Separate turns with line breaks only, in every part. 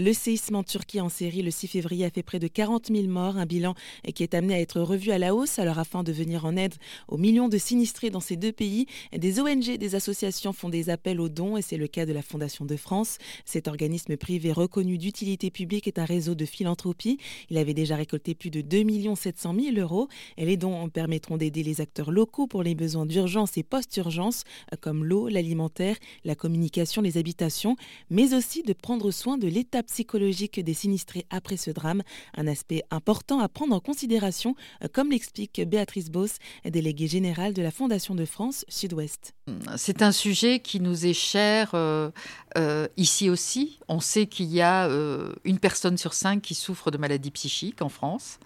Le séisme en Turquie en série le 6 février a fait près de 40 000 morts, un bilan qui est amené à être revu à la hausse. Alors afin de venir en aide aux millions de sinistrés dans ces deux pays, des ONG, des associations font des appels aux dons et c'est le cas de la Fondation de France. Cet organisme privé reconnu d'utilité publique est un réseau de philanthropie. Il avait déjà récolté plus de 2 700 000 euros et les dons permettront d'aider les acteurs locaux pour les besoins d'urgence et post-urgence comme l'eau, l'alimentaire, la communication, les habitations, mais aussi de prendre soin de l'état psychologique des sinistrés après ce drame, un aspect important à prendre en considération, comme l'explique Béatrice Boss, déléguée générale de la Fondation de France Sud-Ouest.
C'est un sujet qui nous est cher euh, euh, ici aussi. On sait qu'il y a euh, une personne sur cinq qui souffre de maladies psychiques en France.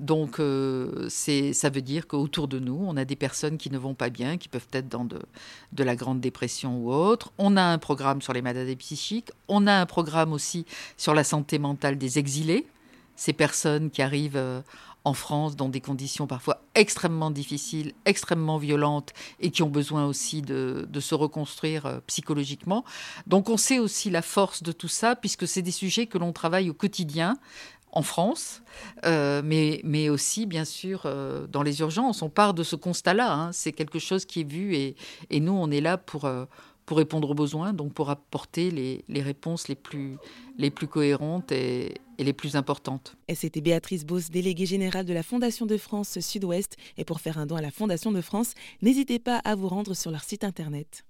Donc, euh, ça veut dire qu'autour de nous, on a des personnes qui ne vont pas bien, qui peuvent être dans de, la grande dépression ou autre. On a un programme sur les maladies psychiques. On a un programme aussi sur la santé mentale des exilés. Ces personnes qui arrivent euh, en France dans des conditions parfois extrêmement difficiles, extrêmement violentes et qui ont besoin aussi de, se reconstruire euh, psychologiquement. Donc on sait aussi la force de tout ça puisque c'est des sujets que l'on travaille au quotidien en France, euh, mais, mais aussi, bien sûr, euh, dans les urgences. On part de ce constat-là. Hein. C'est quelque chose qui est vu et, et nous, on est là pour, euh, pour répondre aux besoins, donc pour apporter les, les réponses les plus, les plus cohérentes et, les plus importantes.
Et c'était Béatrice Beauce, déléguée générale de la Fondation de France Sud-Ouest. Et pour faire un don à la Fondation de France, n'hésitez pas à vous rendre sur leur site internet.